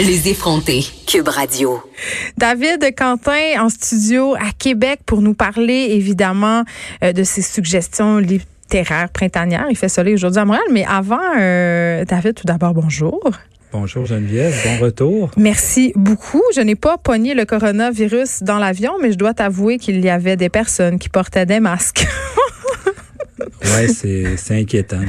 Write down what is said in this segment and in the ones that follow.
Les effrontés, Cube Radio. David Quentin en studio à Québec pour nous parler évidemment euh, de ses suggestions littéraires printanières. Il fait soleil aujourd'hui à Montréal, mais avant, euh, David, tout d'abord, bonjour. Bonjour Geneviève, bon retour. Merci beaucoup. Je n'ai pas pogné le coronavirus dans l'avion, mais je dois t'avouer qu'il y avait des personnes qui portaient des masques. Ouais, c'est inquiétant.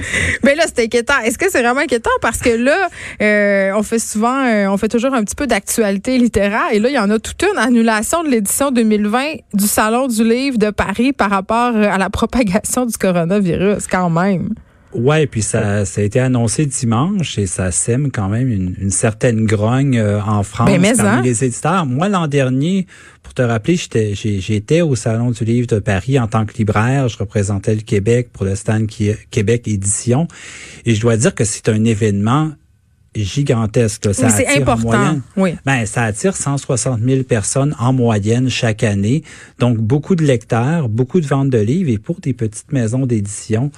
Mais là, c'est inquiétant. Est-ce que c'est vraiment inquiétant? Parce que là, euh, on fait souvent, euh, on fait toujours un petit peu d'actualité littéraire. Et là, il y en a toute une annulation de l'édition 2020 du Salon du Livre de Paris par rapport à la propagation du coronavirus, quand même. Ouais, puis ça, ça a été annoncé dimanche et ça sème quand même une, une certaine grogne euh, en France ben, mais parmi hein? les éditeurs. Moi, l'an dernier, pour te rappeler, j'étais, j'étais au Salon du Livre de Paris en tant que libraire. Je représentais le Québec pour le stand qui, Québec Édition. Et je dois dire que c'est un événement gigantesque. Là. Ça Oui, c'est attire en important, moyenne- oui. Ben, ça attire 160 000 personnes en moyenne chaque année. Donc, beaucoup de lecteurs, beaucoup de ventes de livres. Et pour des petites maisons d'édition,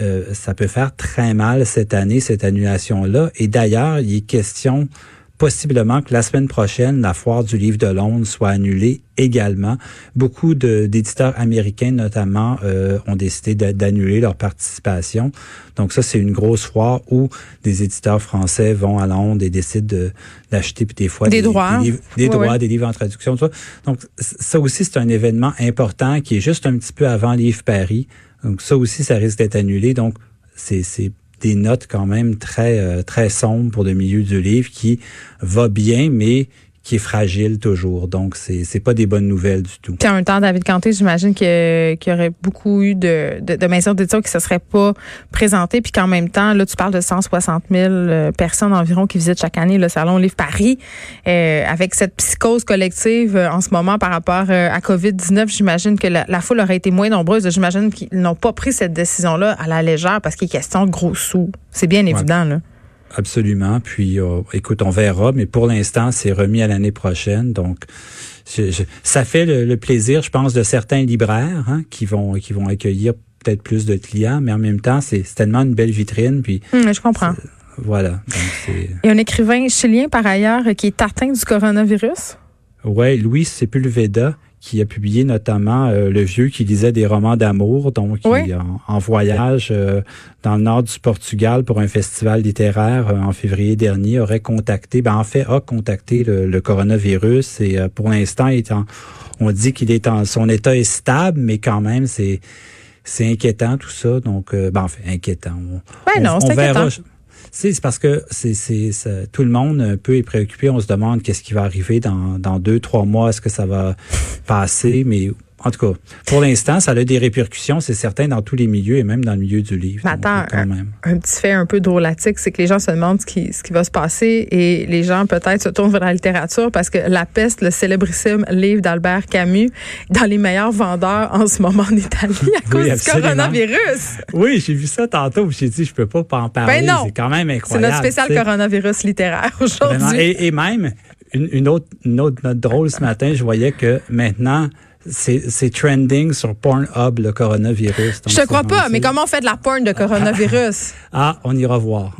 euh, ça peut faire très mal cette année, cette annulation-là. Et d'ailleurs, il est question possiblement que la semaine prochaine, la foire du livre de Londres soit annulée également. Beaucoup de- d'éditeurs américains, notamment, euh, ont décidé d'a- d'annuler leur participation. Donc ça, c'est une grosse foire où des éditeurs français vont à Londres et décident de- d'acheter puis des fois Des droits. livres, des Ouais, droits, des livres en traduction. tout ça. Donc ça aussi, c'est un événement important qui est juste un petit peu avant Livre Paris. Donc ça aussi, ça risque d'être annulé. Donc c'est c'est des notes quand même très euh, très sombres pour le milieu du livre qui va bien, mais qui est fragile toujours. Donc c'est c'est pas des bonnes nouvelles du tout. Puis en même temps, David Canté, j'imagine que- qu'il y aurait beaucoup eu de, de, de maisons d'édition qui ne se seraient pas présentées. Puis qu'en même temps, là, tu parles de 160 000 euh, personnes environ qui visitent chaque année le Salon Livre Paris. Euh, avec cette psychose collective euh, en ce moment par rapport à COVID-19, j'imagine que la, la foule aurait été moins nombreuse. J'imagine qu'ils n'ont pas pris cette décision-là à la légère parce qu'il est question de gros sous. C'est bien évident, là. Absolument. Puis, euh, écoute, on verra, mais pour l'instant, c'est remis à l'année prochaine. Donc, je- je- ça fait le, le plaisir, je pense, de certains libraires hein, qui vont qui vont accueillir peut-être plus de clients, mais en même temps, c'est tellement une belle vitrine. Puis, Hum, je comprends. voilà. A un écrivain chilien, par ailleurs, qui est atteint du coronavirus. Ouais, Louis Sepulveda qui a publié notamment euh, Le Vieux qui lisait des romans d'amour, donc Oui. il est en, en voyage euh, dans le nord du Portugal pour un festival littéraire euh, en février dernier, aurait contacté, ben en fait a contacté le, le coronavirus et pour l'instant on dit qu'il est en son état est stable, mais quand même c'est c'est inquiétant tout ça, donc ben en fait inquiétant. On, non, verra. inquiétant. C'est parce que c'est tout le monde un peu est préoccupé. On se demande qu'est-ce qui va arriver dans dans deux trois mois. Est-ce que ça va passer? Mais en tout cas, pour l'instant, ça a des répercussions, c'est certain, dans tous les milieux et même dans le milieu du livre. Mais Donc, attends, quand même. un petit fait un peu drôlatique, c'est que les gens se demandent ce qui, ce qui va se passer et les gens peut-être se tournent vers la littérature parce que La peste, le célébrissime livre d'Albert Camus, dans les meilleurs vendeurs en ce moment en Italie à cause Oui, du coronavirus. Oui, j'ai vu ça tantôt. J'ai dit, je peux pas en parler. Ben non. C'est quand même C'est incroyable. notre spécial coronavirus littéraire aujourd'hui. Et, et même, une, une autre, une autre note drôle ce matin, je voyais que maintenant, c'est trending sur Pornhub, le coronavirus. Je te crois pas, mais comment on fait de la porn de coronavirus? Ah, on ira voir.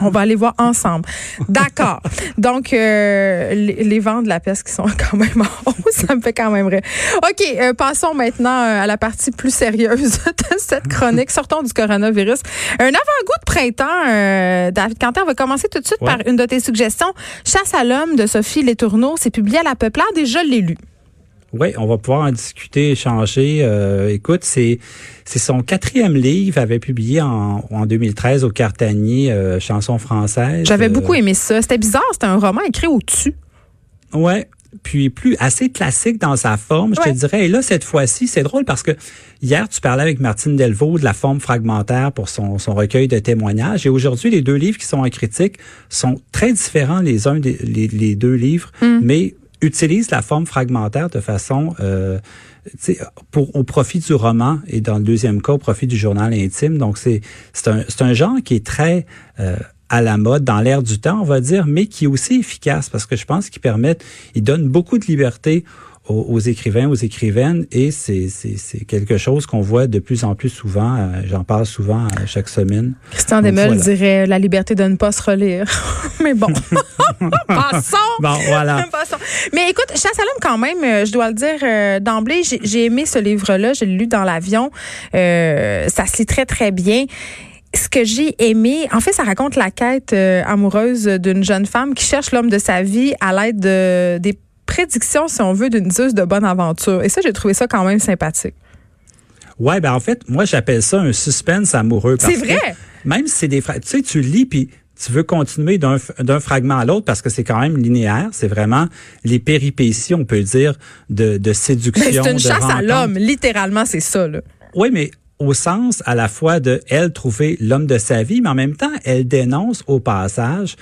On va aller voir ensemble. D'accord. Donc, euh, les, les ventes de la peste qui sont quand même en hausse, ça me fait quand même rire. OK, euh, passons maintenant euh, à la partie plus sérieuse de cette chronique. Sortons du coronavirus. Un avant-goût de printemps, euh, David Quentin, on va commencer tout de suite Ouais. par une de tes suggestions. Chasse à l'homme de Sophie Letourneau. C'est publié à la Peuplade et je l'ai lu. Oui, on va pouvoir en discuter, échanger. Euh, écoute, c'est c'est son quatrième livre, avait publié en, en 2013 au Cartanier, euh, chanson française. J'avais Euh, beaucoup aimé ça. C'était bizarre, c'était un roman écrit au-dessus. Ouais. puis plus assez classique dans sa forme, je te dirais. Et là, cette fois-ci, c'est drôle parce que hier, tu parlais avec Martine Delvaux de la forme fragmentaire pour son, son recueil de témoignages. Et aujourd'hui, les deux livres qui sont en critique sont très différents les uns des les, deux livres, mm. mais utilisent la forme fragmentaire de façon euh, pour au profit du roman et dans le deuxième cas au profit du journal intime. Donc c'est c'est un un genre qui est très euh, à la mode, dans l'air du temps, on va dire, mais qui est aussi efficace parce que je pense qu'il permet, il donne beaucoup de liberté aux, écrivains, aux écrivaines, et c'est quelque chose qu'on voit de plus en plus souvent. Euh, j'en parle souvent euh, chaque semaine. Christian Demel dirait la liberté de ne pas se relire. Mais bon, passons. Bon, voilà. Mais écoute, Chasse à l'homme quand même, euh, je dois le dire d'emblée, j'ai aimé ce livre-là. Je l'ai lu dans l'avion. ça se lit très très bien ce que j'ai aimé, en fait, ça raconte la quête euh, amoureuse d'une jeune femme qui cherche l'homme de sa vie à l'aide de, des prédictions, si on veut, d'une zeus de bonne aventure. Et ça, j'ai trouvé ça quand même sympathique. Ouais, ben en fait, moi j'appelle ça un suspense amoureux. C'est vrai. même si c'est des tu sais, tu lis puis tu veux continuer d'un fragment à l'autre parce que c'est quand même linéaire. C'est vraiment les péripéties, on peut dire, de, de séduction. C'est une chasse à l'homme, littéralement, c'est ça. Là. Oui, mais au sens à la fois de elle trouver l'homme de sa vie, mais en même temps, elle dénonce au passage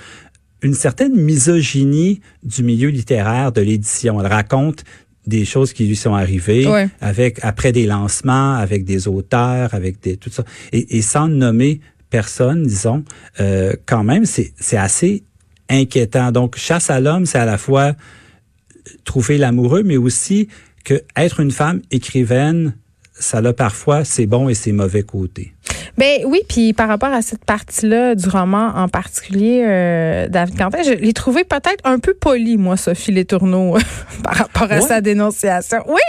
une certaine misogynie du milieu littéraire de l'édition. Elle raconte des choses qui lui sont arrivées avec après des lancements, avec des auteurs, avec des tout ça, et, sans nommer personne, disons, euh, quand même, c'est c'est assez inquiétant. Donc, chasse à l'homme, c'est à la fois trouver l'amoureux, mais aussi que être une femme écrivaine ça a parfois ses bons et ses mauvais côtés. Ben oui, puis par rapport à cette partie-là du roman en particulier, euh, David Quentin, je l'ai trouvé peut-être un peu poli, moi, Sophie Les Tourneaux, par rapport à sa dénonciation. Oui,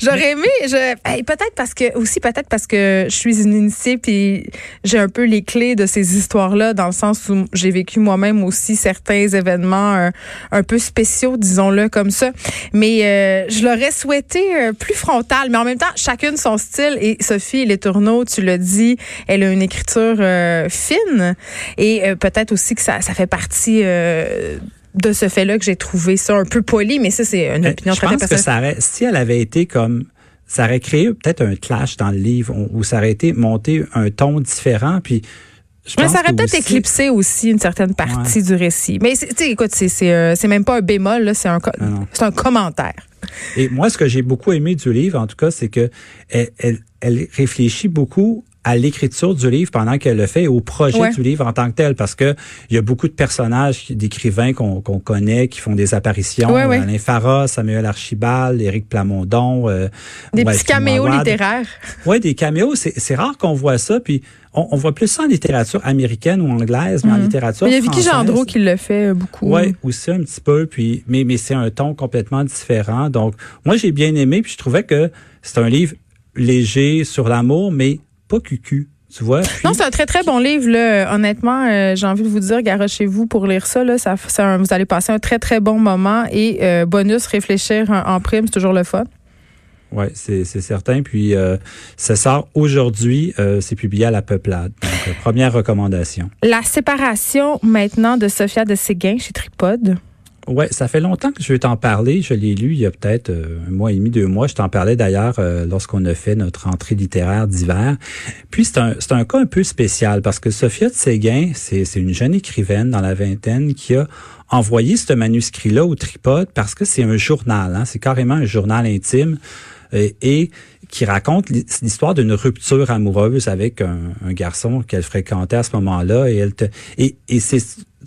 j'aurais aimé, je, peut-être parce que aussi peut-être parce que je suis une initiée puis j'ai un peu les clés de ces histoires-là dans le sens où j'ai vécu moi-même aussi certains événements euh, un peu spéciaux, disons-le comme ça. Mais euh, je l'aurais souhaité euh, plus frontal, mais en même temps, chacune son style. Et Sophie Les Tourneaux, tu l'as dit elle a une écriture euh, fine et euh, peut-être aussi que ça, ça fait partie euh, de ce fait-là que j'ai trouvé ça un peu poli, mais ça, c'est une opinion très personnelle. que ça aurait, si elle avait été comme ça aurait créé peut-être un clash dans le livre où ça aurait été monté un ton différent puis je mais ça aurait peut-être éclipsé aussi une certaine partie du récit. Mais écoute, c'est c'est même pas un bémol, c'est un c'est un commentaire. Et moi, ce que j'ai beaucoup aimé du livre, en tout cas, c'est que elle, elle réfléchit beaucoup à l'écriture du livre pendant qu'elle le fait, au projet du livre en tant que tel, parce que il y a beaucoup de personnages, d'écrivains qu'on connaît, qui font des apparitions. Alain Farah, Samuel Archibald, Éric Plamondon. Euh, des petits caméos littéraires. Oui, des caméos. C'est rare qu'on voit ça. Puis on, on, voit plus ça en littérature américaine ou anglaise, mais en mhm. littérature Il y a Vicky Gendreau qui le fait euh, beaucoup. Oui, aussi un petit peu. Puis, mais mais c'est un ton complètement différent. Donc, moi, j'ai bien aimé. Puis je trouvais que c'est un livre léger sur l'amour, mais pas cucu. Tu vois? Non, c'est un très, très bon livre. Là. Honnêtement, euh, j'ai envie de vous dire, garochez-vous pour lire ça. Là. ça, vous allez passer un très, très bon moment. Et euh, bonus, réfléchir en, prime, c'est toujours le fun. Oui, c'est certain. Puis, euh, ça sort aujourd'hui. c'est publié à La Peuplade. Donc, première recommandation. La séparation maintenant de Sophia de Séguin chez Tripod. Ouais, ça fait longtemps que je veux t'en parler. Je l'ai lu il y a peut-être euh, un mois et demi, deux mois. Je t'en parlais d'ailleurs euh, lorsqu'on a fait notre entrée littéraire d'hiver. Puis c'est un, c'est un cas un peu spécial parce que Sophia de Séguin, c'est, c'est une jeune écrivaine dans la vingtaine qui a envoyé ce manuscrit-là au tripode parce que c'est un journal. Hein, c'est carrément un journal intime. Euh, et qui raconte l'histoire d'une rupture amoureuse avec un, un garçon qu'elle fréquentait à ce moment-là et elle te et, et c'est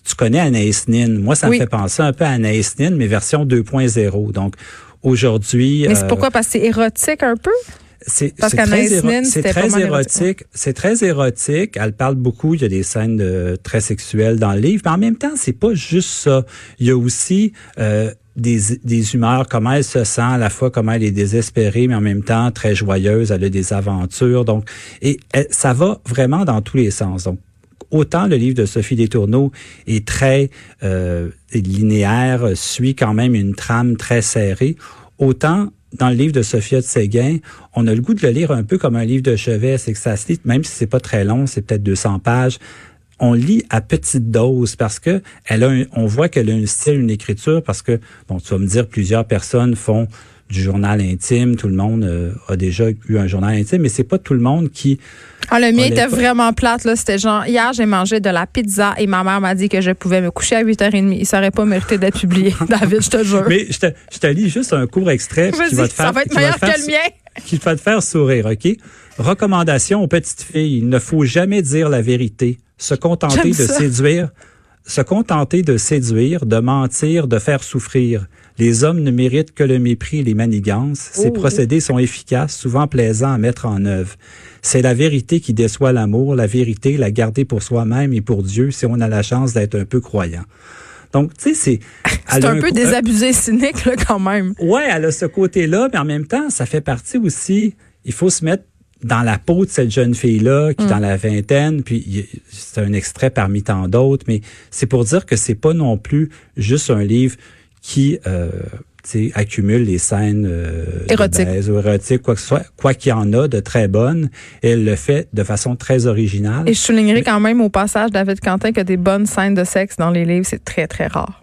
tu connais Anaïs Nin. Moi, ça me fait penser un peu à Anaïs Nin, mais version 2.0. Donc, aujourd'hui... Mais c'est euh, pourquoi? Parce que c'est érotique un peu? C'est très, c'est très érotique. C'est très érotique. Elle parle beaucoup. Il y a des scènes de, très sexuelles dans le livre. Mais en même temps, c'est pas juste ça. Il y a aussi euh, des, des humeurs, comment elle se sent, à la fois comment elle est désespérée, mais en même temps très joyeuse. Elle a des aventures. Donc, et ça va vraiment dans tous les sens. Donc, autant le livre de Sophie Détourneau est très euh, linéaire, suit quand même une trame très serrée, autant dans le livre de Sophia de Séguin, on a le goût de le lire un peu comme un livre de chevet, c'est que ça se lit, même si c'est pas très long, c'est peut-être 200 pages, on lit à petite dose parce que elle a un- on voit qu'elle a un style, une écriture parce que bon, tu vas me dire plusieurs personnes font du journal intime, tout le monde euh, a déjà eu un journal intime, mais c'est pas tout le monde qui Ah, le mien était vraiment plate. là. C'était genre, hier, j'ai mangé de la pizza et ma mère m'a dit que je pouvais me coucher à 8h30. Il serait pas mérité d'être publié. David, je te jure. Mais je te, je te lis juste un court extrait qui va te faire ça va être meilleur faire que le mien. qui va te faire sourire, OK? Recommandation aux petites filles. Il ne faut jamais dire la vérité. Se contenter de séduire. Se contenter de séduire, de mentir, de faire souffrir. Les hommes ne méritent que le mépris et les manigances. Ces Oh. procédés sont efficaces, souvent plaisants à mettre en œuvre. C'est la vérité qui déçoit l'amour, la vérité, la garder pour soi-même et pour Dieu si on a la chance d'être un peu croyant. Donc, tu sais, c'est... C'est un peu désabusé cynique, là, quand même. Ouais, elle a ce côté-là, mais en même temps, ça fait partie aussi. Il faut se mettre dans la peau de cette jeune fille-là, qui est dans la vingtaine, puis c'est un extrait parmi tant d'autres, mais c'est pour dire que c'est pas non plus juste un livre qui euh, accumule les scènes euh, Érotiques. baise ou érotiques, quoi que ce soit, quoi qu'il y en a de très bonnes, et elle le fait de façon très originale. Et je soulignerai quand même au passage, David Quentin, que des bonnes scènes de sexe dans les livres, c'est très, très rare.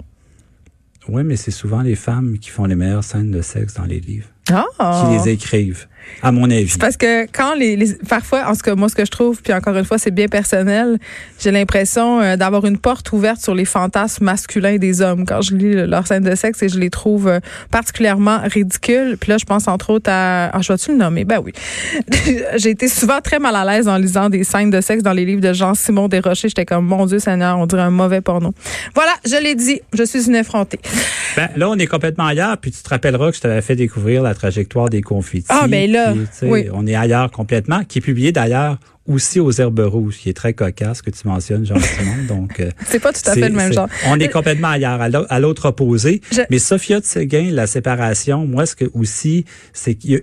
Oui, mais c'est souvent les femmes qui font les meilleures scènes de sexe dans les livres, Ah! qui les écrivent, à mon avis. C'est parce que quand les, les- parfois en ce que moi ce que je trouve puis encore une fois c'est bien personnel, j'ai l'impression euh, d'avoir une porte ouverte sur les fantasmes masculins des hommes quand je lis leurs scènes de sexe et je les trouve euh, particulièrement ridicules. Puis là je pense entre autres à ah, je vais-tu le nommer? Ben oui. j'ai été souvent très mal à l'aise en lisant des scènes de sexe dans les livres de Jean-Simon Desrochers, j'étais comme mon dieu Seigneur, on dirait un mauvais porno. Voilà, je l'ai dit, je suis une effrontée. Ben, là, on est complètement ailleurs, puis tu te rappelleras que je t'avais fait découvrir la trajectoire des confettis. Ah, ben là, puis, oui. On est ailleurs complètement, qui est publié d'ailleurs aussi aux Herbes Rouges, qui est très cocasse que tu mentionnes, Jean-Simon. Donc, euh, C'est pas tout à fait le même genre. On est complètement ailleurs, à l'au- à l'autre opposé. Je- Mais Sophia de Séguin, la séparation, moi, ce que aussi, c'est qu'il y a-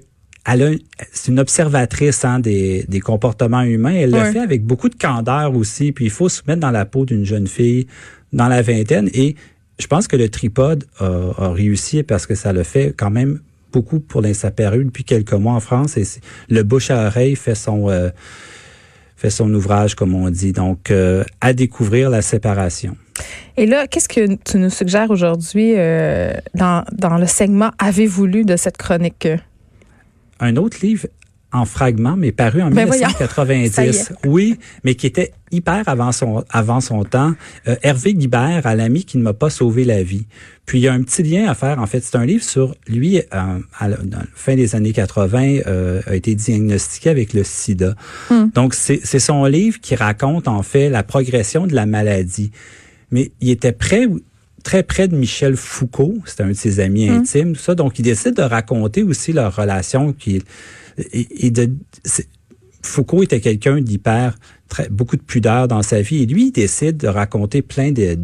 c'est une observatrice hein, des, des comportements humains. Elle Ouais. le fait avec beaucoup de candeur aussi. Puis il faut se mettre dans la peau d'une jeune fille dans la vingtaine. Et je pense que le tripode a, a réussi parce que ça le fait quand même beaucoup pour l'insaparu depuis quelques mois en France. Et le bouche à oreille fait son euh, fait son ouvrage, comme on dit. Donc, euh, à découvrir la séparation. Et là, qu'est-ce que tu nous suggères aujourd'hui euh, dans, dans le segment Avez-vous lu de cette chronique? un autre livre en fragments, mais paru en Ben voyons. Ça y 1990. Oui, mais qui était hyper avant son, avant son temps. Euh, Hervé Guibert, à l'ami qui ne m'a pas sauvé la vie. Puis il y a un petit lien à faire. En fait, c'est un livre sur lui, euh, à la dans la fin des années 80, euh, a été diagnostiqué avec le sida. Donc, c'est c'est son livre qui raconte en fait la progression de la maladie. Mais il était prêt très près de Michel Foucault, c'était un de ses amis intimes, tout ça. Donc, il décide de raconter aussi leur relation. Qui, et, et de, c'est- Foucault était quelqu'un d'hyper, beaucoup de pudeur dans sa vie. Et lui, il décide de raconter plein de,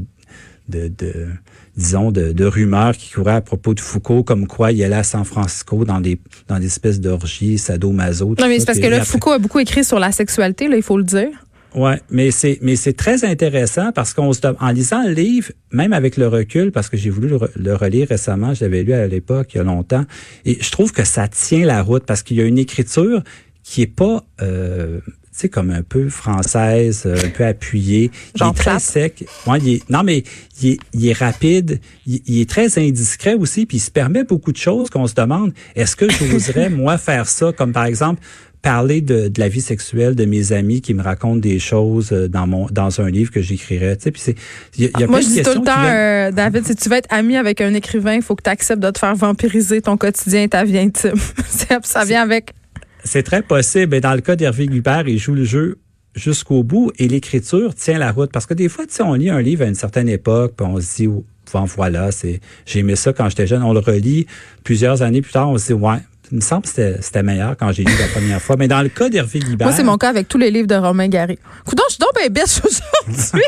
de, de disons, de, de rumeurs qui couraient à propos de Foucault, comme quoi il allait à San Francisco dans des, dans des espèces d'orgies, sadomaso. Non, mais c'est parce que là, après- Foucault a beaucoup écrit sur la sexualité, là, il faut le dire. Ouais, mais c'est mais c'est très intéressant parce qu'on se en lisant le livre, même avec le recul, parce que j'ai voulu le, re- le relire récemment, je l'avais lu à l'époque il y a longtemps, et je trouve que ça tient la route parce qu'il y a une écriture qui est pas euh, tu sais comme un peu française, euh, un peu appuyée, il Genre est très sec. Ouais, il est, non mais il est, il est rapide, il, il est très indiscret aussi, puis il se permet beaucoup de choses qu'on se demande. Est-ce que j'oserais moi faire ça, comme par exemple parler de, de la vie sexuelle de mes amis qui me racontent des choses euh, dans mon dans un livre que j'écrirais. Tu sais, puis c'est il y a, y a Moi, je dis tout le temps, euh, David, si tu veux être ami avec un écrivain, il faut que tu acceptes de te faire vampiriser ton quotidien et ta vie intime. C'est- ça vient avec. C'est très possible. Et dans le cas d'Hervé Guibert, il joue le jeu jusqu'au bout et l'écriture tient la route. Parce que des fois, tu sais, on lit un livre à une certaine époque, puis on se dit, oh, bon, voilà, c'est, j'ai aimé ça quand j'étais jeune. On le relit plusieurs années plus tard, on se dit, ouais, il me semble que c'était, meilleur quand j'ai lu la première fois. Mais dans le cas d'Hervé Guibert, Moi, c'est mon cas avec tous les livres de Romain Gary. Coudon, je suis donc bien bête aujourd'hui.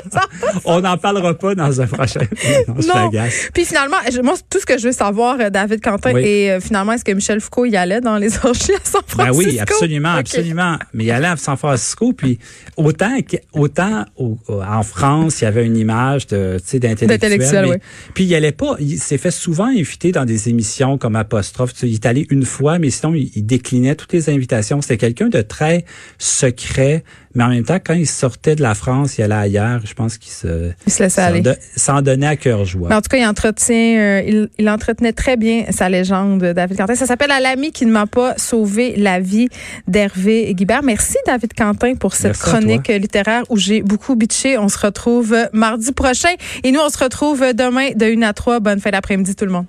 on n'en parlera pas dans un prochain. non. Puis finalement, moi, tout ce que je veux savoir, euh, David Quentin, Oui. et euh, finalement, est-ce que Michel Foucault y allait dans les orgies à San Ben Francisco? oui, absolument, absolument. Mais il allait à San Francisco, puis autant autant au- au- en France, il y avait une image de d'intellectuel. Oui. Puis il allait pas, il s'est fait souvent inviter dans des émissions comme Apostrophe. Il est allé une fois mais sinon, il, il déclinait toutes les invitations. C'était quelqu'un de très secret, mais en même temps, quand il sortait de la France, il allait ailleurs. Je pense qu'il se, Il se laissait aller. s'en donnait à cœur joie. Mais en tout cas, il entretient, euh, il, il entretenait très bien sa légende, David Quentin. Ça s'appelle À l'ami qui ne m'a pas sauvé la vie d'Hervé Guibert. Merci, David Quentin, pour cette Merci chronique littéraire où j'ai beaucoup bitché. On se retrouve mardi prochain et nous, on se retrouve demain de 1 à 3. Bonne fin d'après-midi, tout le monde.